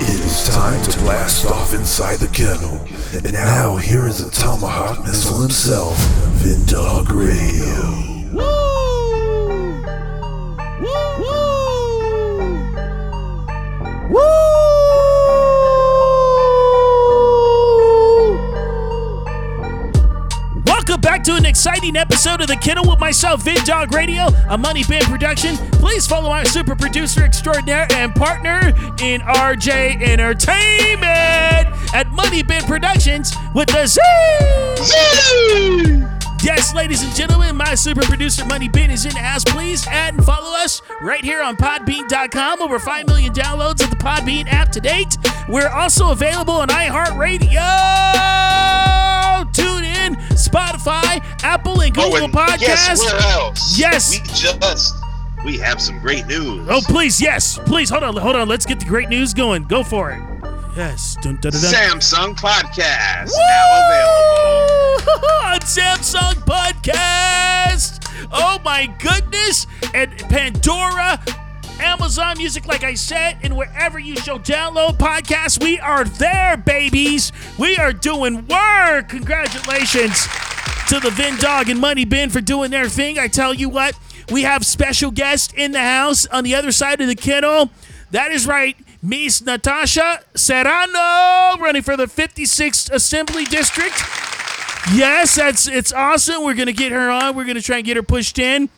It is time to blast off inside the kennel. And now here is the tomahawk missile himself, Vindog Radio. To an exciting episode of The Kennel with myself, Vin Dog Radio, a Money Bin production. Please follow our super producer extraordinaire and partner in RJ Entertainment at Money Bin Productions with the Z. Yes, ladies and gentlemen, my super producer Money Bin is in the house. Please add and follow us right here on Podbean.com. Over 5 million downloads of the Podbean app to date. We're also available on iHeartRadio. Spotify, Apple, and Google Oh, and Podcasts. guess where else? Yes. We just we have some great news. Oh, please, yes, please, hold on, hold on. Let's get the great news going. Go for it. Yes. Dun, dun, dun, dun. Samsung Podcast now available. on Samsung Podcast. Oh my goodness. And Pandora, Amazon Music, like I said, and wherever you shall download podcasts, we are there, babies. We are doing work. Congratulations to the Vin Dog and Money Bin for doing their thing. I tell you what, we have special guests in the house on the other side of the kennel. That is right. Miss Natasha Serrano running for the 56th Assembly District. Yes, that's it's awesome. We're gonna get her on. We're gonna try and get her pushed in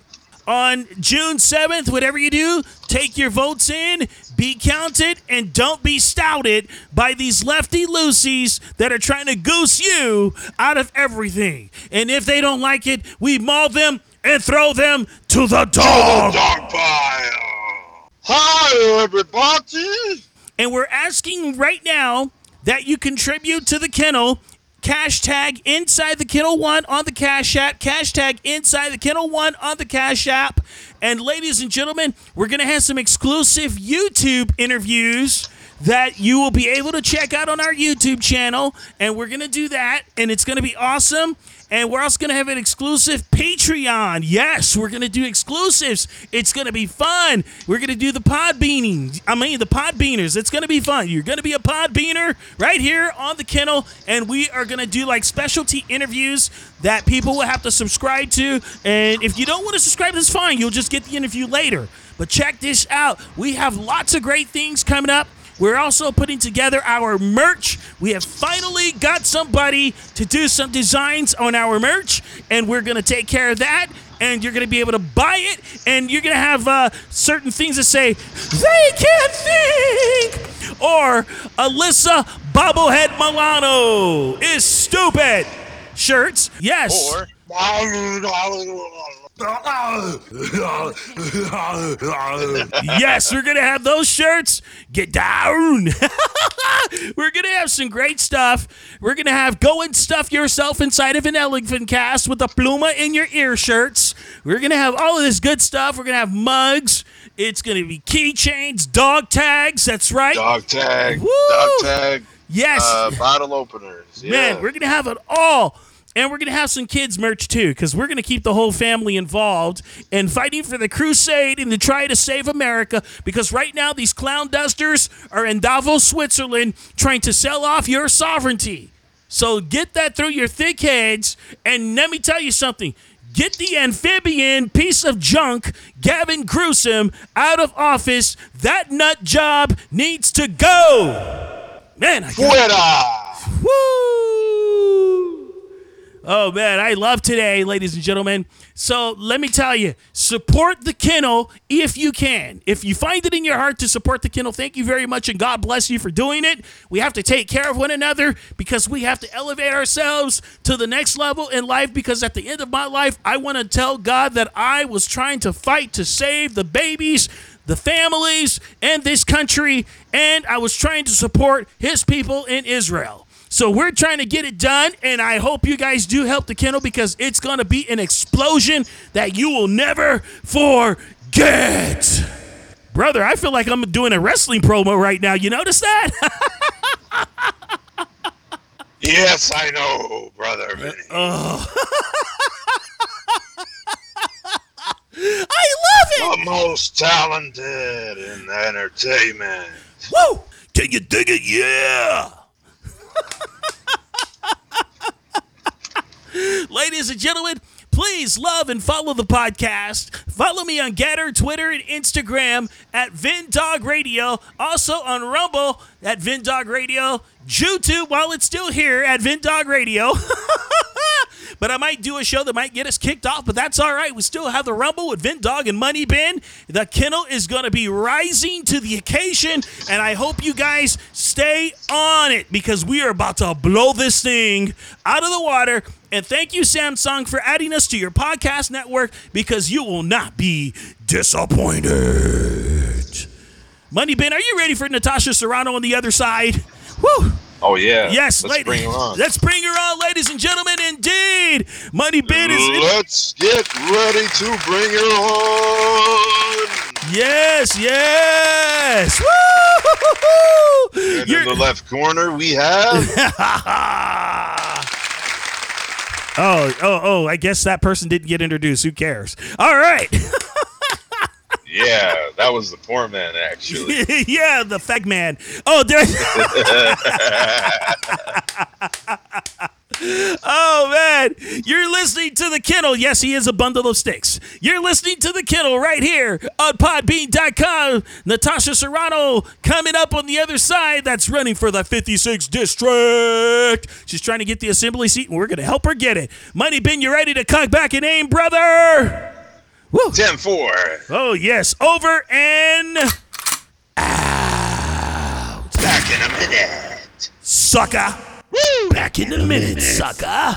on June 7th. Whatever you do, take your votes in, be counted, and don't be stouted by these lefty loosies that are trying to goose you out of everything. And if they don't like it, we maul them and throw them to the dog. Dog pile. Hi everybody. And we're asking right now that you contribute to the kennel. Cash tag inside the kennel one on the Cash App. Cash tag inside the kennel one on the Cash App. And ladies and gentlemen, we're gonna have some exclusive YouTube interviews that you will be able to check out on our YouTube channel. And we're gonna do that, and it's gonna be awesome. And we're also going to have an exclusive Patreon. Yes, we're going to do exclusives. It's going to be fun. We're going to do the pod beaning. I mean, the pod beaners. It's going to be fun. You're going to be a pod beaner right here on the kennel. And we are going to do like specialty interviews that people will have to subscribe to. And if you don't want to subscribe, that's fine. You'll just get the interview later. But check this out. We have lots of great things coming up. We're also putting together our merch. We have finally got somebody to do some designs on our merch, and we're going to take care of that. And you're going to be able to buy it, and you're going to have uh, certain things that say, they can't think, or Alyssa Bobblehead Milano is stupid shirts. Yes. Or yes, we're gonna have those shirts. Get down. we're gonna have some great stuff. We're gonna have go and stuff yourself inside of an elephant cast with a pluma in your ear shirts. We're gonna have all of this good stuff. We're gonna have mugs. It's gonna be keychains, dog tags. That's right. dog tag, Woo! dog tag, yes, uh, bottle openers. Yeah. Man, we're gonna have it all. And we're gonna have some kids merch too, because we're gonna keep the whole family involved in fighting for the crusade and to try to save America. Because right now these clown dusters are in Davos, Switzerland, trying to sell off your sovereignty. So get that through your thick heads, and let me tell you something. Get the amphibian piece of junk, Gavin Gruesome, out of office. That nut job needs to go. Man, I got- Fuera. Woo! Oh man, I love today, ladies and gentlemen. So let me tell you, support the kennel if you can. If you find it in your heart to support the kennel, thank you very much and God bless you for doing it. We have to take care of one another because we have to elevate ourselves to the next level in life because at the end of my life, I want to tell God that I was trying to fight to save the babies the families and this country, and I was trying to support his people in Israel. So we're trying to get it done, and I hope you guys do help the kennel because it's gonna be an explosion that you will never forget. Brother, I feel like I'm doing a wrestling promo right now. You notice that? Yes, I know, brother. Uh, I love it. the most talented in entertainment. Woo! Can you dig it? Yeah. Ladies and gentlemen, please love and follow the podcast. Follow me on Gettr, Twitter, and Instagram at VinDog Radio. Also on Rumble at VinDog Radio. YouTube while it's still here at VinDog Radio. but I might do a show that might get us kicked off, but that's all right. We still have the Rumble with Vin Dog and Money Bin. The kennel is going to be rising to the occasion, and I hope you guys stay on it because we are about to blow this thing out of the water. And thank you, Samsung, for adding us to your podcast network because you will not be disappointed. Money Bin, are you ready for Natasha Serrano on the other side? Woo! Oh yeah. Yes, Let's lady- bring her on. Let's bring her on, ladies and gentlemen. Indeed, Money Bin is. Let's get ready to bring her on. Yes, yes. Woo! And You're- in the left corner, we have oh, oh, oh! I guess that person didn't get introduced. Who cares? All right. yeah, that was the poor man actually. yeah, the fag man. Oh, there. oh man, you're listening to the kennel. Yes, he is a bundle of sticks. You're listening to the kennel right here on Podbean.com. Natasha Serrano coming up on the other side. That's running for the 56th district. She's trying to get the assembly seat, and we're gonna help her get it. Money Bin, you ready to cock back and aim, brother? Woo. 10 4. Oh yes, over and out. Back in a minute. sucker. Back in a minute, sucker.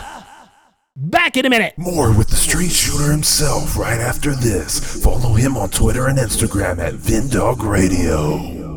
Back in a minute. More with the street shooter himself right after this. Follow him on Twitter and Instagram at Vindog Radio.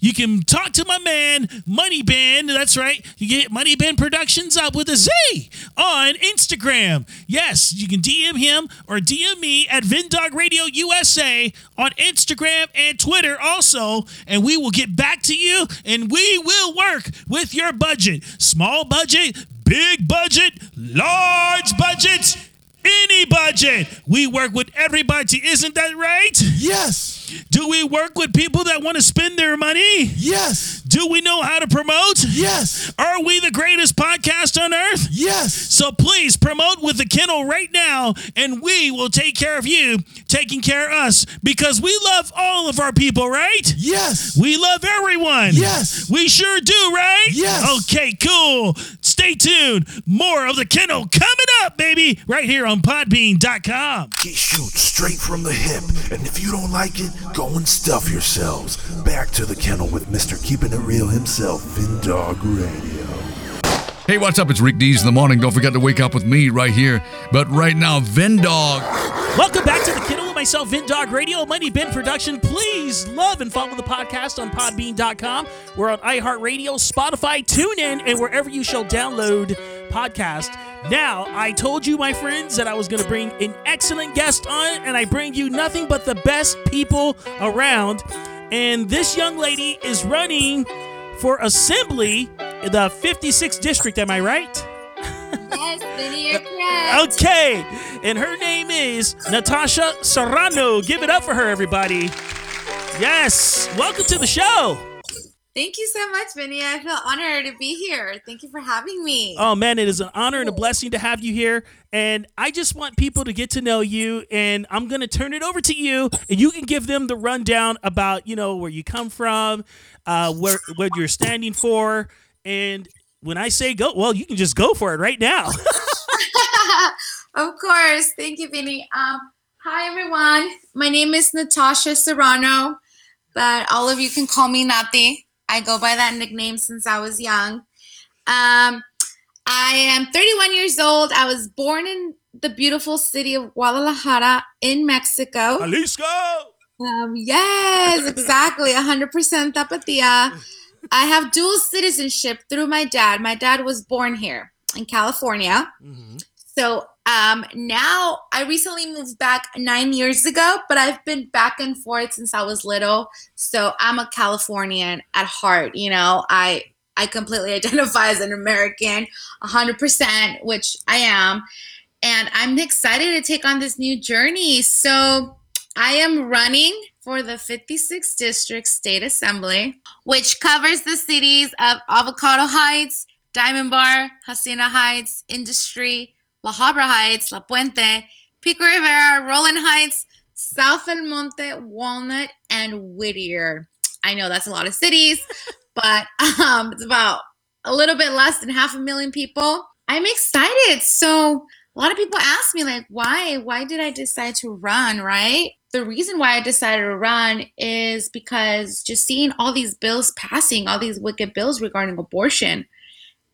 you can talk to my man, Money Bin. That's right. You get Money Bin Productions up with a Z on Instagram. Yes, you can DM him or DM me at Vindog Radio USA on Instagram and Twitter also. And we will get back to you and we will work with your budget. Small budget, big budget, large budget. Any budget. We work with everybody. Isn't that right? Yes. Do we work with people that want to spend their money? Yes. Do we know how to promote? Yes. Are we the greatest podcast on earth? Yes. So please promote with the kennel right now, and we will take care of you, taking care of us, because we love all of our people, right? Yes. We love everyone. Yes. We sure do, right? Yes. Okay, cool. Stay tuned. More of the kennel coming up, baby, right here on podbean.com. He shoots straight from the hip, and if you don't like it, go and stuff yourselves. Back to the kennel with Mr. Keeping It Real himself, Vindog Radio. Hey, what's up? It's Rick Dees in the morning. Don't forget to wake up with me right here. But right now, Vendog. Welcome back to the Kennel with myself, Vindog Radio, Money Bin Production. Please love and follow the podcast on podbean.com. We're on iHeartRadio, Spotify, TuneIn, and wherever you shall download podcast. Now, I told you, my friends, that I was going to bring an excellent guest on, and I bring you nothing but the best people around. And this young lady is running for assembly in the 56th district. Am I right? Yes, Vinny, you're correct. Okay, and her name is Natasha Serrano. Give it up for her, everybody. Yes, welcome to the show. Thank you so much, Vinny. I feel honored to be here. Thank you for having me. Oh man, it is an honor and a blessing to have you here. And I just want people to get to know you. And I'm gonna turn it over to you, and you can give them the rundown about you know where you come from, uh, where what you're standing for, and when I say go, well, you can just go for it right now. of course. Thank you, Vinny. Um, hi, everyone. My name is Natasha Serrano, but all of you can call me Nati. I go by that nickname since I was young. Um, I am 31 years old. I was born in the beautiful city of Guadalajara in Mexico. Jalisco. Um, yes, exactly. 100% tapatía. I have dual citizenship through my dad. My dad was born here in California. Mhm. So um, now I recently moved back nine years ago, but I've been back and forth since I was little. So I'm a Californian at heart. You know, I I completely identify as an American, 100%, which I am. And I'm excited to take on this new journey. So I am running for the 56th District State Assembly, which covers the cities of Avocado Heights, Diamond Bar, Hacienda Heights, Industry, La Habra Heights, La Puente, Pico Rivera, Rowland Heights, South El Monte, Walnut, and Whittier. I know that's a lot of cities, but um, it's about a little bit less than half a million people. I'm excited. So a lot of people ask me like, why? Why did I decide to run? Right? The reason why I decided to run is because just seeing all these bills passing, all these wicked bills regarding abortion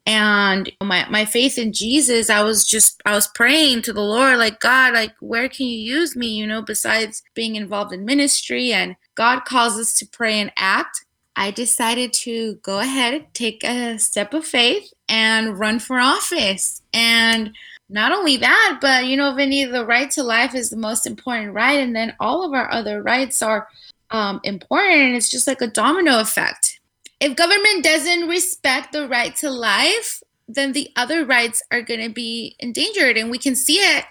and my my faith in Jesus I was just I was praying to the Lord like God like where can you use me you know besides being involved in ministry? And God calls us to pray and act. I decided to go ahead take a step of faith and run for office. And not only that but you know Vinny the right to life is the most important right? And then all of our other rights are um, important and it's just like a domino effect if government doesn't respect the right to life, then the other rights are going to be endangered. And we can see it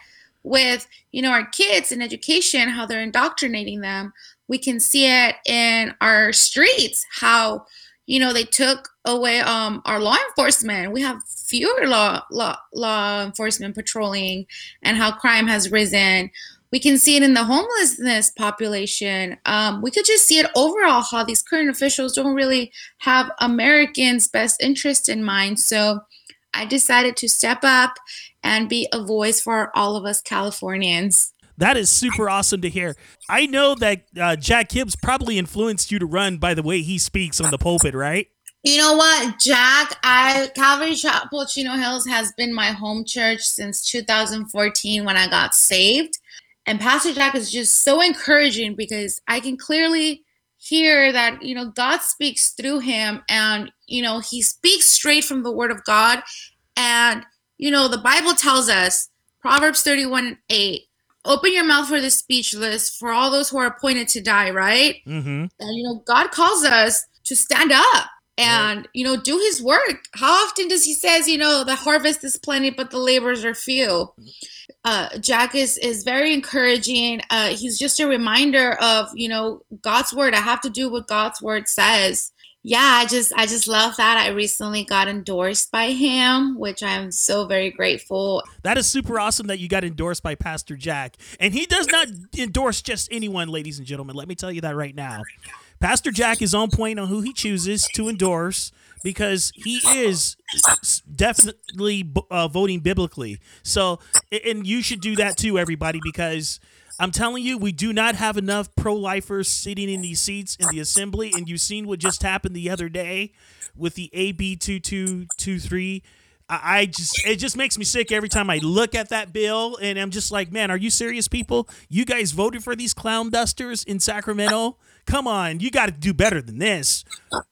with, you know, our kids in education, how they're indoctrinating them. We can see it in our streets, how, you know, they took away um, our law enforcement. We have fewer law, law, law enforcement patrolling and how crime has risen. We can see it in the homelessness population. Um, we could just see it overall how these current officials don't really have Americans' best interest in mind. So I decided to step up and be a voice for all of us Californians. That is super awesome to hear. I know that uh, Jack Hibbs probably influenced you to run by the way he speaks on the pulpit, right? You know what, Jack? I Calvary Chapel Chino Hills has been my home church since 2014 when I got saved. And Pastor Jack is just so encouraging because I can clearly hear that, you know, God speaks through him and, you know, he speaks straight from the word of God. And, you know, the Bible tells us, Proverbs 31 8, open your mouth for the speechless, for all those who are appointed to die, right? Mm-hmm. And, you know, God calls us to stand up and you know do his work how often does he says you know the harvest is plenty but the laborers are few uh, Jack is is very encouraging. Uh, he's just a reminder of you know God's word. I have to do what God's word says. Yeah, I just I just love that. I recently got endorsed by him, which I'm so very grateful. That is super awesome that you got endorsed by Pastor Jack. And he does not endorse just anyone, ladies and gentlemen. Let me tell you that right now. Pastor Jack is on point on who he chooses to endorse because he is definitely uh, voting biblically. So, and you should do that too, everybody, because I'm telling you, we do not have enough pro lifers sitting in these seats in the assembly. And you've seen what just happened the other day with the AB 2223. I just it just makes me sick every time I look at that bill and I'm just like, man, are you serious people? You guys voted for these clown dusters in Sacramento? Come on, you got to do better than this.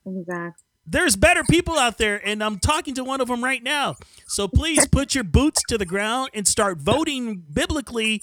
Exactly. There's better people out there, and I'm talking to one of them right now. So please put your boots to the ground and start voting biblically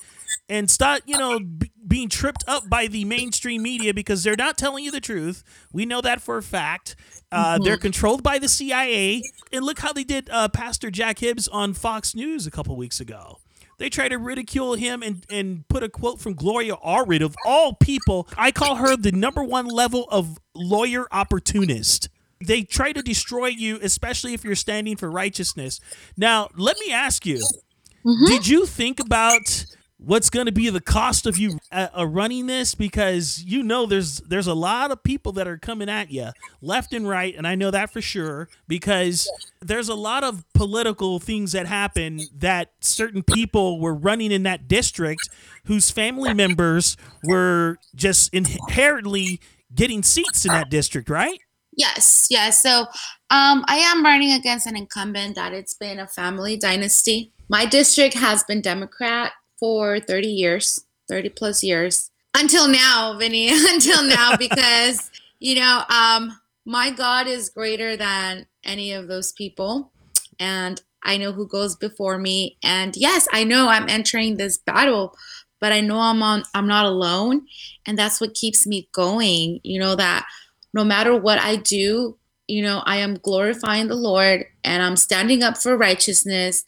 and stop, you know, b- being tripped up by the mainstream media because they're not telling you the truth. We know that for a fact. Uh, They're controlled by the CIA. And look how they did uh, Pastor Jack Hibbs on Fox News a couple weeks ago. They try to ridicule him and, and put a quote from Gloria Allred of all people. I call her the number one level of lawyer opportunist. They try to destroy you, especially if you're standing for righteousness. Now, let me ask you mm-hmm. did you think about what's going to be the cost of you uh, uh, running this because you know there's there's a lot of people that are coming at you left and right and I know that for sure because there's a lot of political things that happen that certain people were running in that district whose family members were just inherently getting seats in that district right Yes, yes. So um, I am running against an incumbent that it's been a family dynasty. My district has been Democrat for 30 years, 30 plus years. Until now, Vinny, until now, because, you know, um, my God is greater than any of those people. And I know who goes before me. And yes, I know I'm entering this battle, but I know I'm on I'm not alone. And that's what keeps me going. You know, that no matter what I do, you know, I am glorifying the Lord and I'm standing up for righteousness.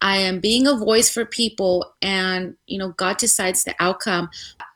I am being a voice for people, and you know, God decides the outcome.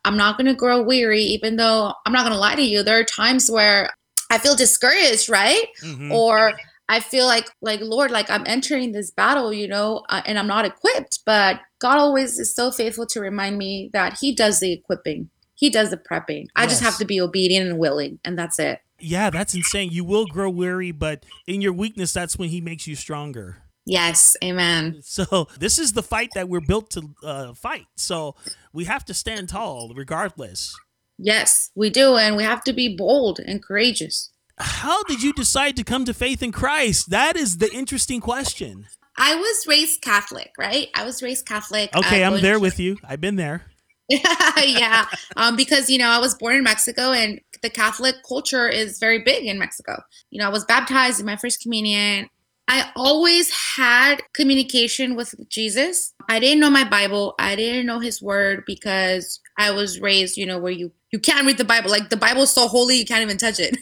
I'm not going to grow weary, even though I'm not going to lie to you. There are times where I feel discouraged, right? Mhm. Or I feel like, like Lord, like I'm entering this battle, you know, uh, and I'm not equipped. But God always is so faithful to remind me that He does the equipping. He does the prepping. I just have to be obedient and willing, and that's it. Yeah, that's insane. You will grow weary, but in your weakness, that's when he makes you stronger. Yes, amen. So this is the fight that we're built to uh, fight. So we have to stand tall, regardless. Yes, we do, and we have to be bold and courageous. How did you decide to come to faith in Christ? That is the interesting question. I was raised Catholic, right? I was raised Catholic. uh, Okay, I'm there to- with you. I've been there. yeah, um, because you know I was born in Mexico, and the Catholic culture is very big in Mexico. You know, I was baptized in my first communion. I always had communication with Jesus. I didn't know my Bible. I didn't know His Word because I was raised, you know, where you you can't read the Bible. Like the Bible is so holy, you can't even touch it.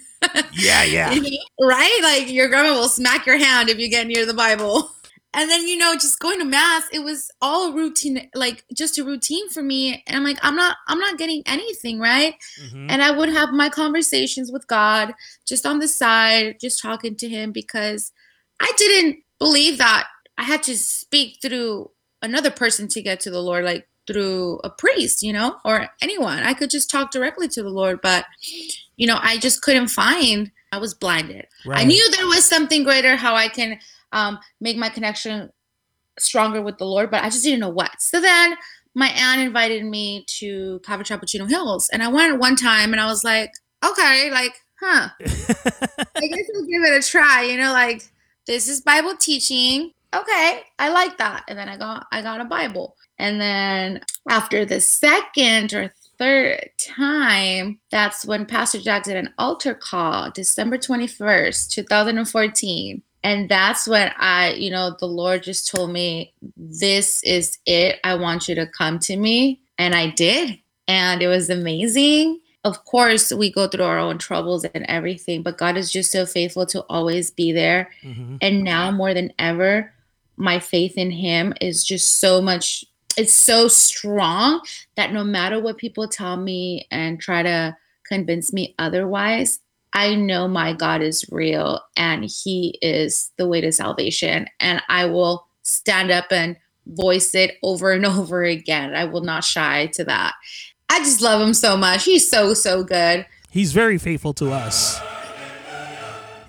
Yeah, yeah. right? Like your grandma will smack your hand if you get near the Bible. And then, you know, just going to mass, it was all routine, like just a routine for me. And I'm like, I'm not, I'm not getting anything, right? Mhm. And I would have my conversations with God just on the side, just talking to him because I didn't believe that I had to speak through another person to get to the Lord, like through a priest, you know, or anyone. I could just talk directly to the Lord, but you know, I just couldn't find. I was blinded. I knew there was something greater, how I can um, make my connection stronger with the Lord, but I just didn't know what. So then my aunt invited me to Calvary Chapel Chino Hills, and I went one time, and I was like, okay, like, huh, I guess I'll give it a try. You know, like this is Bible teaching. Okay, I like that. And then I got I got a Bible. And then after the second or third time, that's when Pastor Jack did an altar call, December 21st, 2014. And that's when I, you know, the Lord just told me, This is it. I want you to come to me. And I did. And it was amazing of course we go through our own troubles and everything but god is just so faithful to always be there. Mhm. and now more than ever my faith in him is just so much it's so strong that no matter what people tell me and try to convince me otherwise i know my god is real and he is the way to salvation. And i will stand up and voice it over and over again. I will not shy to that I just love him so much. He's so so good. He's very faithful to us.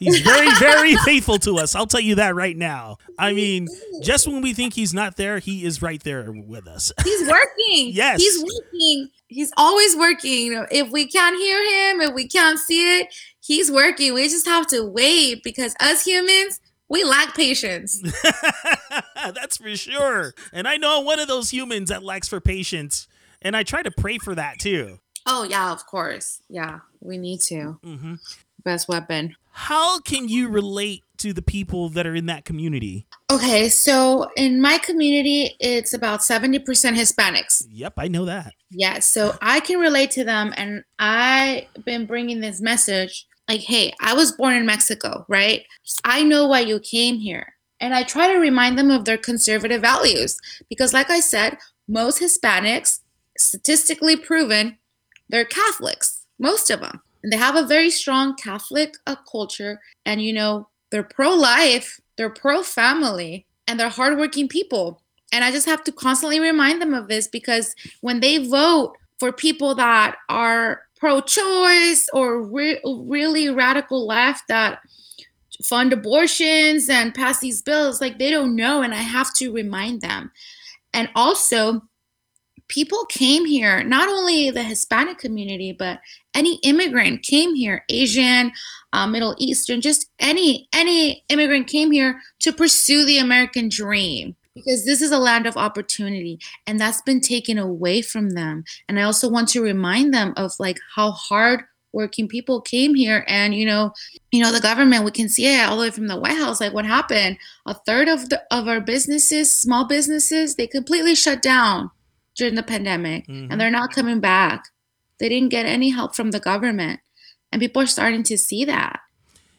He's very, very faithful to us. I'll tell you that right now. I mean, just when we think he's not there, he is right there with us. He's working. Yes. He's working. He's always working. If we can't hear him, if we can't see it, he's working. We just have to wait because us humans, we lack patience. That's for sure. And I know I'm one of those humans that lacks for patience. And I try to pray for that too. Oh yeah, of course. Yeah, we need to. Mm-hmm. Best weapon. How can you relate to the people that are in that community? Okay, so in my community, it's about 70% Hispanics. Yep, I know that. Yeah, so I can relate to them, and I've been bringing this message like, hey, I was born in Mexico, right? I know why you came here. And I try to remind them of their conservative values because, like I said, most Hispanics, statistically proven, they're Catholics, most of them. And they have a very strong Catholic uh, culture, and you know, they're pro life, they're pro family, and they're hardworking people. And I just have to constantly remind them of this because when they vote for people that are pro-choice or re- really radical left that fund abortions and pass these bills like they don't know and i have to remind them and also people came here not only the hispanic community but any immigrant came here asian uh, middle eastern just any any immigrant came here to pursue the american dream because this is a land of opportunity and that's been taken away from them. And i also want to remind them of like how hard working people came here and you know you know the government we can see it all the way from the white house like what happened. A third of the of our businesses small businesses they completely shut down during the pandemic Mhm. and they're not coming back. They didn't get any help from the government and people are starting to see that.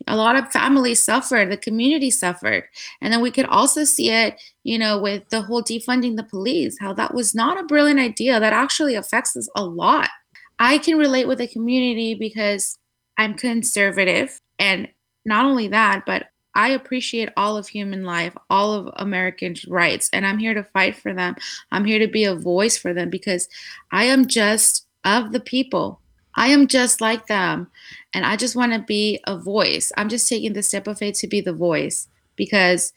A lot of families suffered the community suffered and then we could also see it you know with the whole defunding the police how that was not a brilliant idea. That actually affects us a lot. I can relate with the community because i'm conservative and not only that but i appreciate all of human life all of American rights and i'm here to fight for them i'm here to be a voice for them because i am just of the people i am just like them and I just want to be a voice. I'm just taking the step of faith to be the voice because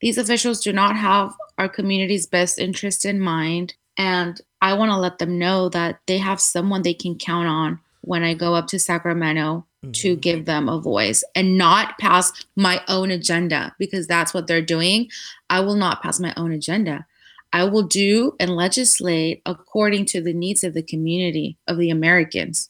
these officials do not have our community's best interest in mind. And I want to let them know that they have someone they can count on when I go up to Sacramento to give them a voice and not pass my own agenda because that's what they're doing. I will not pass my own agenda. I will do and legislate according to the needs of the community, of the Americans.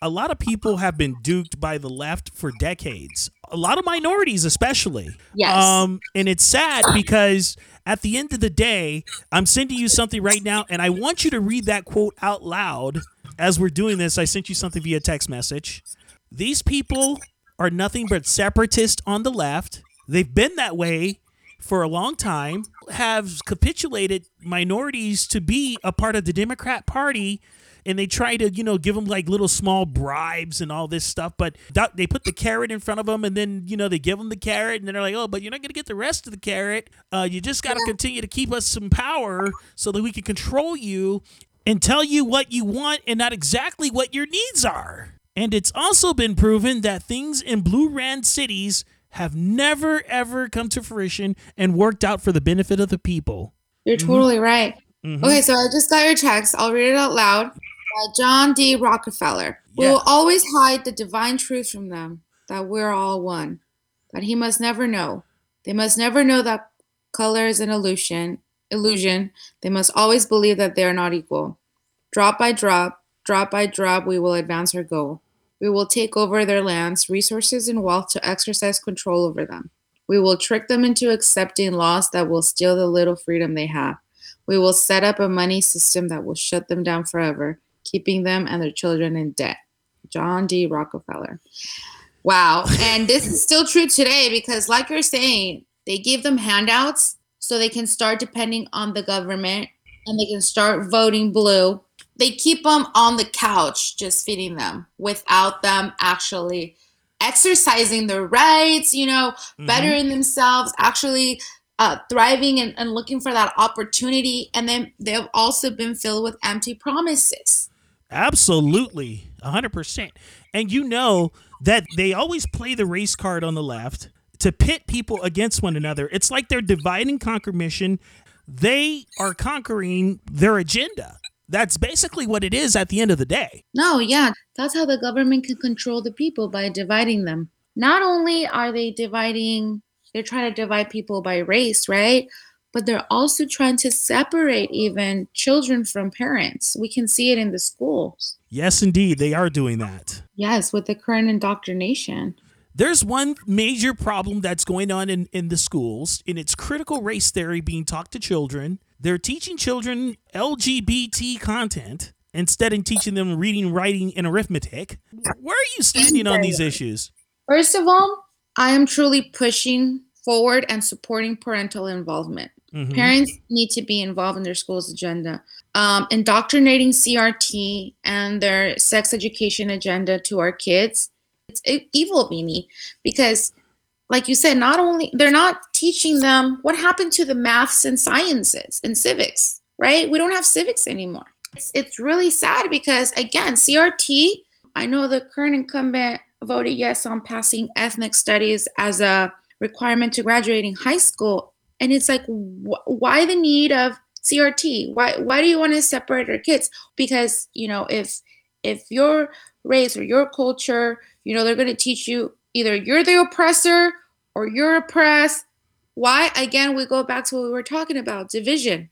a lot of people have been duped by the left for decades. A lot of minorities, especially. Yes. Um, and it's sad because at the end of the day, I'm sending you something right now, and I want you to read that quote out loud as we're doing this. I sent you something via text message. These people are nothing but separatists on the left. They've been that way for a long time, have capitulated minorities to be a part of the Democrat Party and they try to you know give them like little small bribes and all this stuff but that, they put the carrot in front of them and then you know they give them the carrot and then they're like oh but you're not going to get the rest of the carrot. Uh, you just got to continue to keep us some power so that we can control you and tell you what you want and not exactly what your needs are and it's also been proven that things in blue ran cities have never ever come to fruition and worked out for the benefit of the people You're Mhm. totally right. Mhm. Okay, so I just got your text. I'll read it out loud. By John D. Rockefeller. We will always hide the divine truth from them that we're all one, that he must never know. They must never know that color is an illusion. Illusion. They must always believe that they are not equal. Drop by drop, drop by drop, we will advance our goal. We will take over their lands, resources, and wealth to exercise control over them. We will trick them into accepting laws that will steal the little freedom they have. We will set up a money system that will shut them down forever, keeping them and their children in debt. John D. Rockefeller. Wow. And this is still true today because, like you're saying, they give them handouts so they can start depending on the government and they can start voting blue. They keep them on the couch, just feeding them without them actually exercising their rights, you know, Mhm. bettering themselves, actually uh, thriving and, and looking for that opportunity. And then they've also been filled with empty promises. Absolutely, 100%. And you know that they always play the race card on the left to pit people against one another. It's like they're divide and conquer mission. They are conquering their agenda. That's basically what it is at the end of the day. No, yeah, that's how the government can control the people by dividing them. Not only are they dividing, they're trying to divide people by race, right? But they're also trying to separate even children from parents. We can see it in the schools. Yes, indeed, they are doing that. Yes, with the current indoctrination. There's one major problem that's going on in, in the schools, and it's critical race theory being taught to children. They're teaching children LGBT content instead of teaching them reading, writing, and arithmetic. Where are you standing on these issues? First of all, I am truly pushing forward and supporting parental involvement. Mhm. Parents need to be involved in their school's agenda. Um, indoctrinating CRT and their sex education agenda to our kids, it's evil, Vinny, because, like you said, not only they're not teaching them what happened to the maths and sciences and civics, right? We don't have civics anymore. It's, it's really sad because, again, CRT, I know the current incumbent voted yes on passing ethnic studies as a requirement to graduating high school and it's like wh- why the need of crt why why do you want to separate our kids because you know if if your race or your culture you know they're going to teach you either you're the oppressor or you're oppressed why again we go back to what we were talking about division.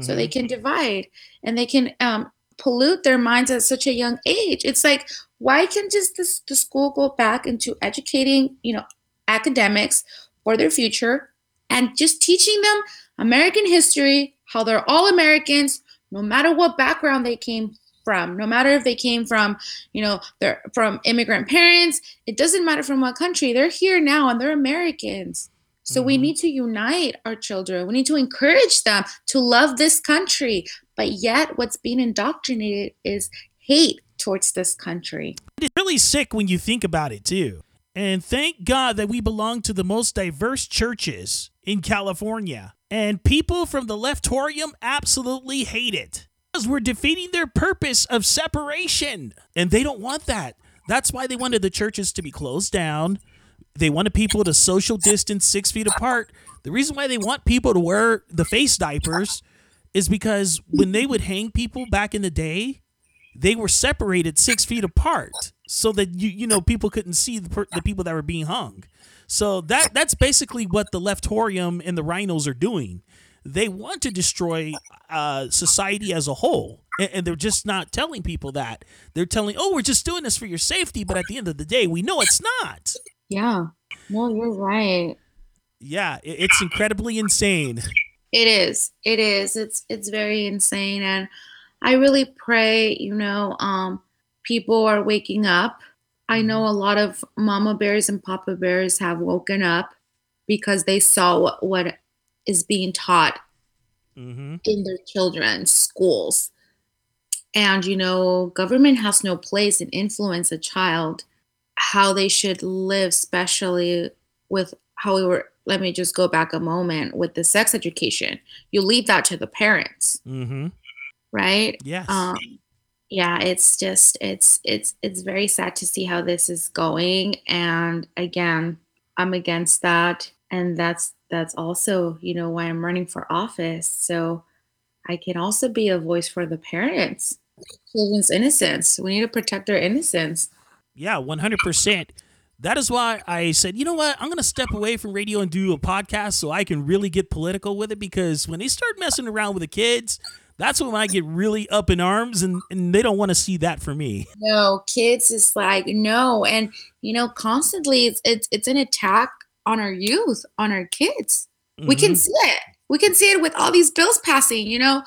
So they can divide and they can um, pollute their minds at such a young age. It's like why can't just the, the school go back into educating, you know, academics for their future and just teaching them American history, how they're all Americans, no matter what background they came from, no matter if they came from, you know, they're from immigrant parents, it doesn't matter from what country, they're here now and they're Americans. So we Mhm. need to unite our children. We need to encourage them to love this country. But yet, what's being indoctrinated is hate towards this country. It's really sick when you think about it, too. And thank God that we belong to the most diverse churches in California. And people from the leftorium absolutely hate it. Because we're defeating their purpose of separation. And they don't want that. That's why they wanted the churches to be closed down. They wanted people to social distance six feet apart. The reason why they want people to wear the face diapers is because when they would hang people back in the day, they were separated six feet apart so that you you know people couldn't see the, per- the people that were being hung. So that that's basically what the leftorium and the RINOs are doing. They want to destroy uh, society as a whole, and, and they're just not telling people that. They're telling, "Oh, we're just doing this for your safety," but at the end of the day, we know it's not. Yeah. No, you're right. Yeah, it- it's incredibly insane. It is. It is. It's it's very insane and I really pray, you know, um people are waking up. I know a lot of mama bears and papa bears have woken up because they saw what, what is being taught hmm in their children's schools. And you know, government has no place in influence a child how they should live, especially with how we were. Let me just go back a moment with the sex education. You leave that to the parents, hmm right? Yes. Um, yeah, it's just it's it's it's very sad to see how this is going. And again, I'm against that, and that's that's also you know why I'm running for office. So I can also be a voice for the parents, children's innocence. We need to protect their innocence. Yeah, 100%. That is why I said, you know what? I'm going to step away from radio and do a podcast so I can really get political with it because when they start messing around with the kids, that's when I get really up in arms and, and they don't want to see that for me. No, kids is like no, and you know, constantly it's it's it's an attack on our youth, on our kids. We can Mhm. see it. We can see it with all these bills passing, you know.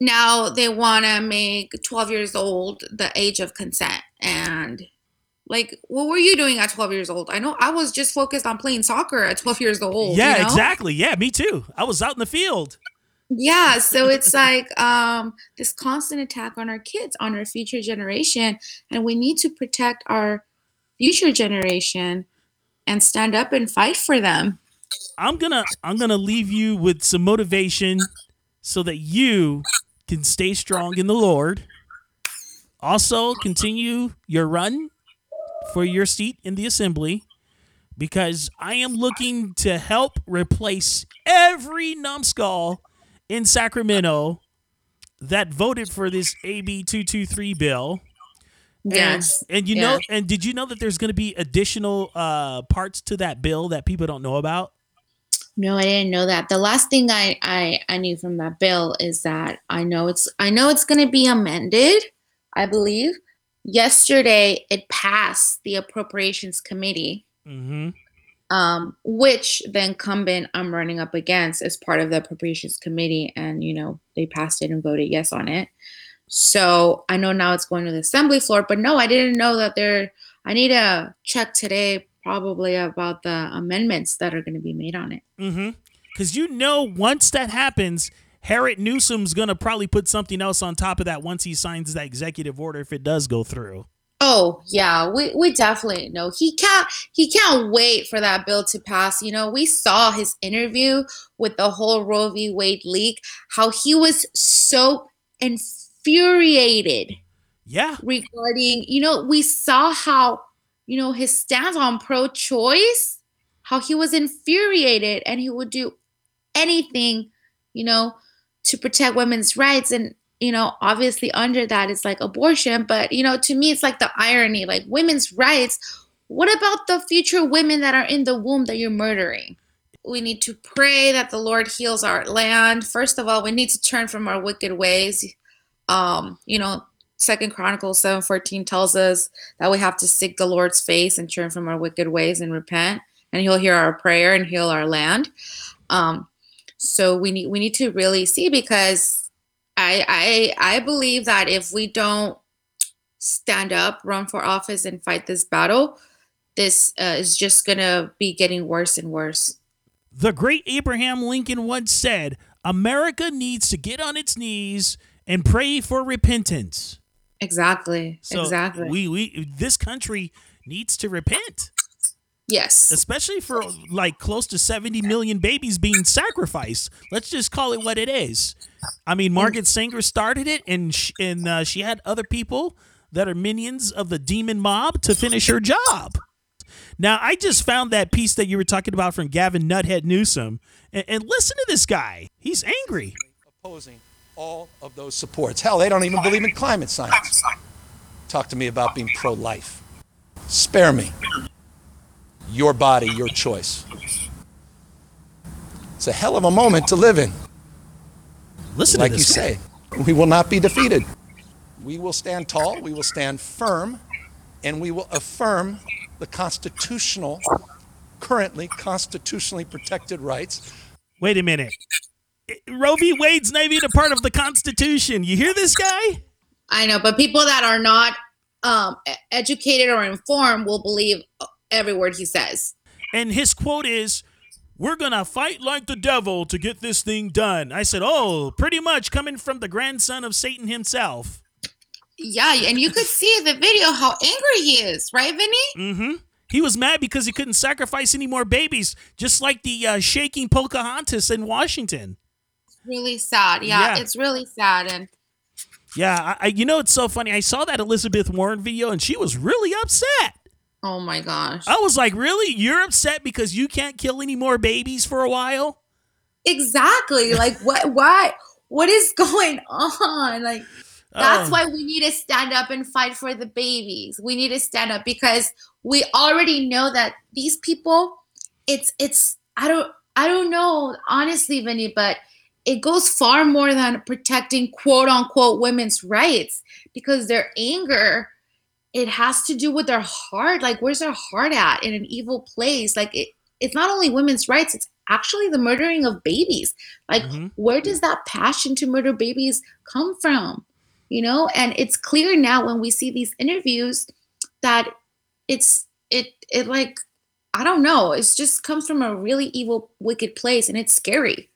Now they want to make 12 years old the age of consent. And like, what were you doing at 12 years old? I know I was just focused on playing soccer at 12 years old. yeah, you know? exactly. Yeah, me too. I was out in the field. Yeah, so it's like um, this constant attack on our kids, on our future generation, and we need to protect our future generation and stand up and fight for them. I'm going to I'm going to leave you with some motivation so that you can stay strong in the Lord. Also, continue your run for your seat in the assembly because I am looking to help replace every numbskull in Sacramento that voted for this AB 223 bill. Yes. And, and you know, and did you know that there's going to be additional uh, parts to that bill that people don't know about? No, I didn't know that. The last thing I, I I knew from that bill is that I know it's I know it's going to be amended. I believe yesterday it passed the appropriations committee, Mm-hmm. um, which the incumbent I'm running up against is part of the appropriations committee, and you know they passed it and voted yes on it. So I know now it's going to the assembly floor, but no, I didn't know that there. I need to check today probably about the amendments that are going to be made on it. Mm-hmm. Because you know, once that happens, Harriet Newsom's gonna probably put something else on top of that once he signs that executive order if it does go through. Oh yeah, we, we definitely know he can't he can't wait for that bill to pass. You know, we saw his interview with the whole Roe v. Wade leak, how he was so infuriated Yeah. regarding, you know, we saw how, you know, his stance on pro-choice, how he was infuriated and he would do anything, you know, to protect women's rights and you know, obviously under that is like abortion, but you know, to me it's like the irony, like women's rights. What about the future women that are in the womb that you're murdering? We need to pray that the Lord heals our land. First of all, we need to turn from our wicked ways. Um, you know, Second Chronicles seven fourteen tells us that we have to seek the Lord's face and turn from our wicked ways and repent, and He'll hear our prayer and heal our land. Um, so we need we need to really see because I I I believe that if we don't stand up, run for office, and fight this battle, this uh, is just gonna be getting worse and worse. The great Abraham Lincoln once said, America needs to get on its knees and pray for repentance. Exactly. So exactly. We we this country needs to repent, yes. especially for like close to 70 million babies being sacrificed. Let's just call it what it is. I mean, Margaret Sanger started it and sh- and uh, she had other people that are minions of the demon mob to finish her job. Now, I just found that piece that you were talking about from Gavin Nuthead Newsom, and, and listen to this guy. He's angry. opposing all of those supports. Hell, they don't even believe in climate science. Talk to me about being pro life. Spare me. Your body, your choice. It's a hell of a moment to live in. Listen Like to you this. guy. say, we will not be defeated. We will stand tall, we will stand firm, and we will affirm the constitutional, currently constitutionally protected rights Wait a minute. Roe v. Wade's not even a part of the Constitution. You hear this guy? I know, but people that are not um, educated or informed will believe every word he says. And his quote is, We're going to fight like the devil to get this thing done. I said, Oh, pretty much coming from the grandson of Satan himself. Yeah, and you could see the video how angry he is, right, Vinny? Mm hmm. He was mad because he couldn't sacrifice any more babies, just like the uh, shaking Pocahontas in Washington. Really sad. Yeah, Yeah. it's really sad. And Yeah, I, you know, it's so funny. I saw that Elizabeth Warren video and she was really upset. oh my gosh. I was like, Really? You're upset because you can't kill any more babies for a while? Exactly. Like what what what is going on? Like that's Oh. why we need to stand up and fight for the babies. We need to stand up because we already know that these people it's it's I don't I don't know honestly, Vinny, but it goes far more than protecting quote unquote women's rights because their anger it has to do with their heart. Like where's their heart at in an evil place? Like it, it's not only women's rights it's actually the murdering of babies. Like Mhm. where does that passion to murder babies come from? You know and it's clear now when we see these interviews that it's it it like i don't know. It's just comes from a really evil wicked place and it's scary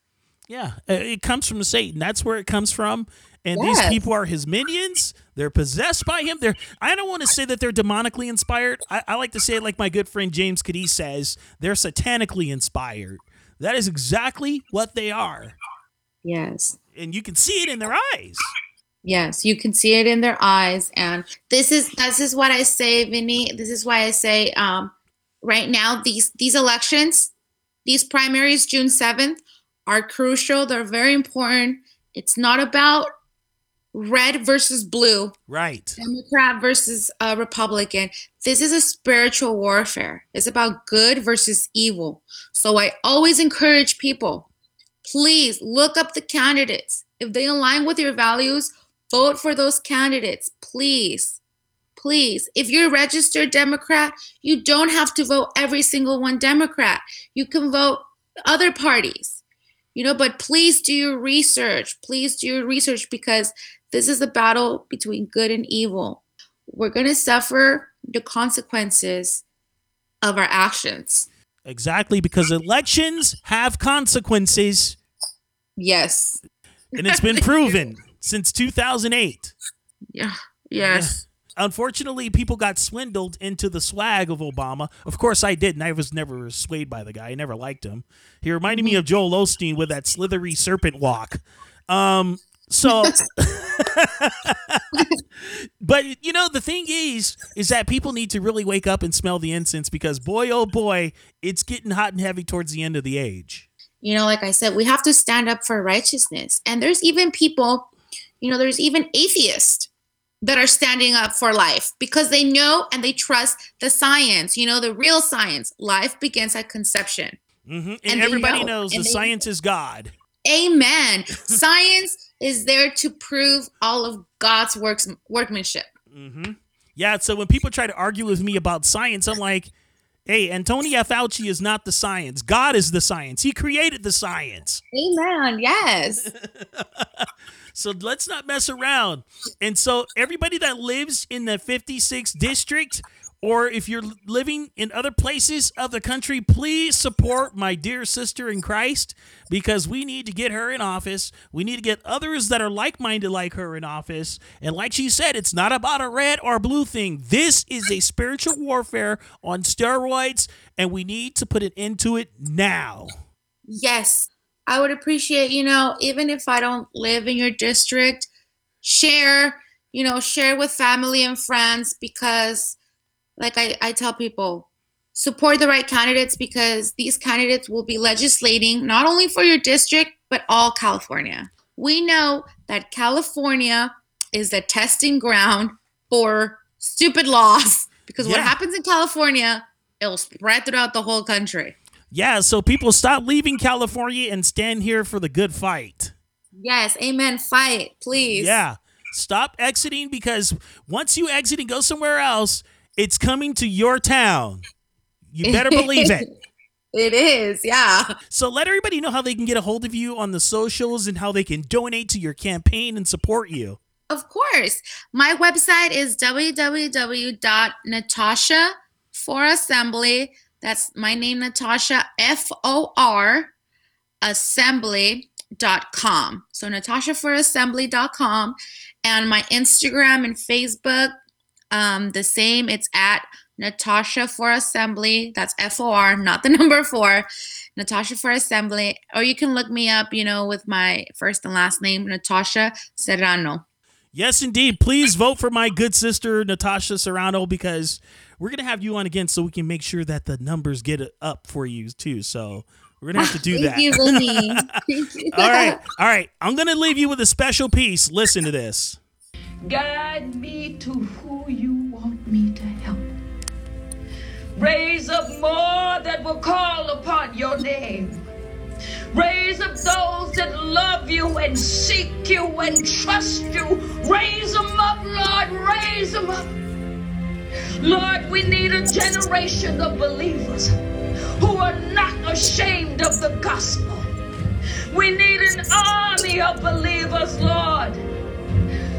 Yeah, uh, it comes from Satan. That's where it comes from. And these people are his minions. They're possessed by him. They're I don't want to say that they're demonically inspired. I, I like to say it like my good friend James Cady says, they're satanically inspired. That is exactly what they are. yes And you can see it in their eyes. Yes, you can see it in their eyes, and this is this is what I say, Vinny. This is why I say, um, right now these these elections, these primaries, June seventh, are crucial. They're very important. It's not about red versus blue, Right. Democrat versus uh, Republican. This is a spiritual warfare. It's about good versus evil. So I always encourage people please look up the candidates. If they align with your values, vote for those candidates. Please. Please. If you're a registered Democrat, you don't have to vote every single one Democrat. You can vote other parties. You know, but please do your research. Please do your research because this is a battle between good and evil. We're going to suffer the consequences of our actions. Exactly because elections have consequences Yes. and it's been proven since 2008. Yeah. Yes. Unfortunately, people got swindled into the swag of Obama. Of course, I didn't. I was never swayed by the guy. I never liked him. He reminded me of Joel Osteen with that slithery serpent walk. Um, so, but you know, the thing is, is that people need to really wake up and smell the incense because boy, oh boy, it's getting hot and heavy towards the end of the age. You know, like I said, we have to stand up for righteousness. And there's even people, you know, there's even atheists that are standing up for life because they know and they trust the science, you know, the real science. Life begins at conception. hmm And, And everybody know, knows and the science is God. Amen. Science is there to prove all of God's works workmanship. Mm-hmm. Yeah. So when people try to argue with me about science, I'm like, hey, Anthony Fauci is not the science. God is the science. He created the science. Amen. Yes. So let's not mess around. And so everybody that lives in the 56th district, or if you're living in other places of the country, please support my dear sister in Christ because we need to get her in office. We need to get others that are like minded like her in office. And like she said, it's not about a red or blue thing. This is a spiritual warfare on steroids, and we need to put an end to it now. Yes. I would appreciate, you know, even if I don't live in your district, share, you know, share with family and friends because, like I, I tell people, support the right candidates because these candidates will be legislating not only for your district, but all California. We know that California is the testing ground for stupid laws because what happens in California, it'll spread throughout the whole country. Yeah, so people stop leaving California and stand here for the good fight. Yes, amen. Fight, please. Yeah. Stop exiting because once you exit and go somewhere else, it's coming to your town. You better believe it. It is, yeah. So let everybody know how they can get a hold of you on the socials and how they can donate to your campaign and support you. Of course. My website is www.natasha4assembly. That's my name, Natasha, F O R, assembly.com. So natasha4assembly.com. And my Instagram and Facebook, um, the same. It's at Natasha for Assembly. That's F O R, not the number four. Natasha for Assembly. Or you can look me up, you know, with my first and last name, Natasha Serrano. Yes, indeed. Please vote for my good sister, Natasha Serrano, because we're going to have you on again so we can make sure that the numbers get up for you, too. So we're going to have to do Thank that. you, Thank you. All right. All right. I'm going to leave you with a special piece. Listen to this. Guide me to who you want me to help. Raise up more that will call upon your name. Raise up those that love you and seek you and trust you. Raise them up, Lord. Raise them up. Lord, we need a generation of believers who are not ashamed of the gospel. We need an army of believers, Lord,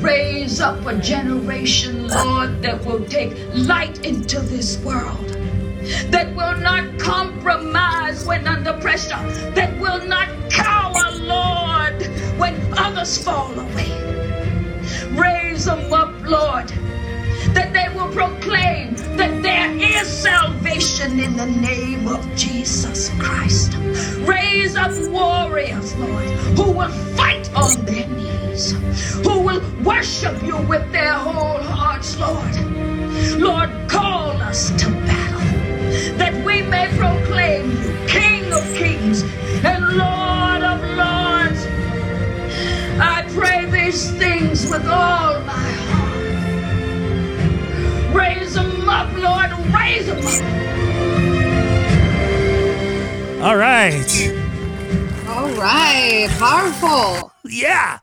Raise up a generation, Lord, that will take light into this world. That will not compromise when under pressure. That will not cower, Lord, when others fall away. Raise them up, Lord, that they will proclaim that there is salvation in the name of Jesus Christ. Raise up warriors, Lord, who will fight on their knees, who will worship you with their whole hearts, Lord. Lord, call us to battle, that we may proclaim you King of kings and Lord of lords. I pray these things with all my heart. Raise them up, Lord, raise them up. All right. All right. Powerful. Yeah.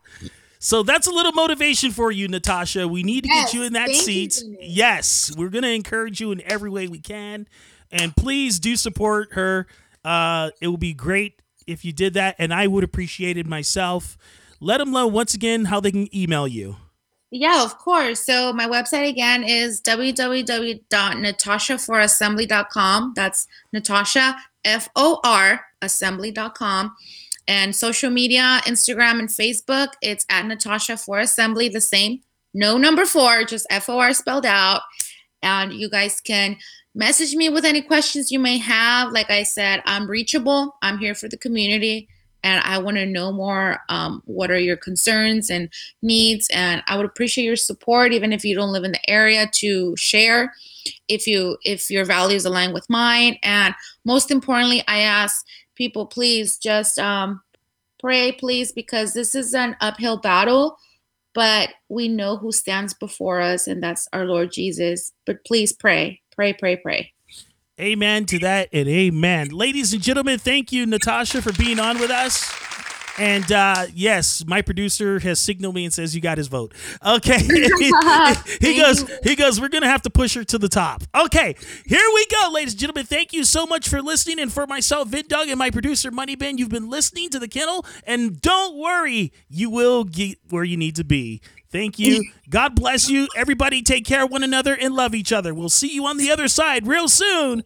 So that's a little motivation for you, Natasha. We need to Yes, get you in that thank you, seat. Yes, we're going to encourage you in every way we can. And please do support her. Uh, it would be great if you did that. And I would appreciate it myself. Let them know once again how they can email you. Yeah, of course. So my website again is www.natasha4assembly.com. That's Natasha F O R assembly.com. And social media, Instagram and Facebook, it's at Natasha for Assembly, the same. No number four, just F O R spelled out. And you guys can message me with any questions you may have. Like I said, I'm reachable. I'm here for the community. And I want to know more. Um, what are your concerns and needs? And I would appreciate your support, even if you don't live in the area, to share if you if your values align with mine. And most importantly, I ask people, please just um, pray, please, because this is an uphill battle. But we know who stands before us, and that's our Lord Jesus. But please pray, pray, pray, pray. Amen to that and amen. Ladies and gentlemen, thank you, Natasha, for being on with us. And uh, yes, my producer has signaled me and says you got his vote. Okay. he goes, he goes, we're gonna have to push her to the top. Okay, here we go, ladies and gentlemen. Thank you so much for listening. And for myself, Vin Dog, and my producer, Moneybin, you've been listening to the kennel. And don't worry, you will get where you need to be. Thank you. God bless you. Everybody take care of one another and love each other. We'll see you on the other side real soon.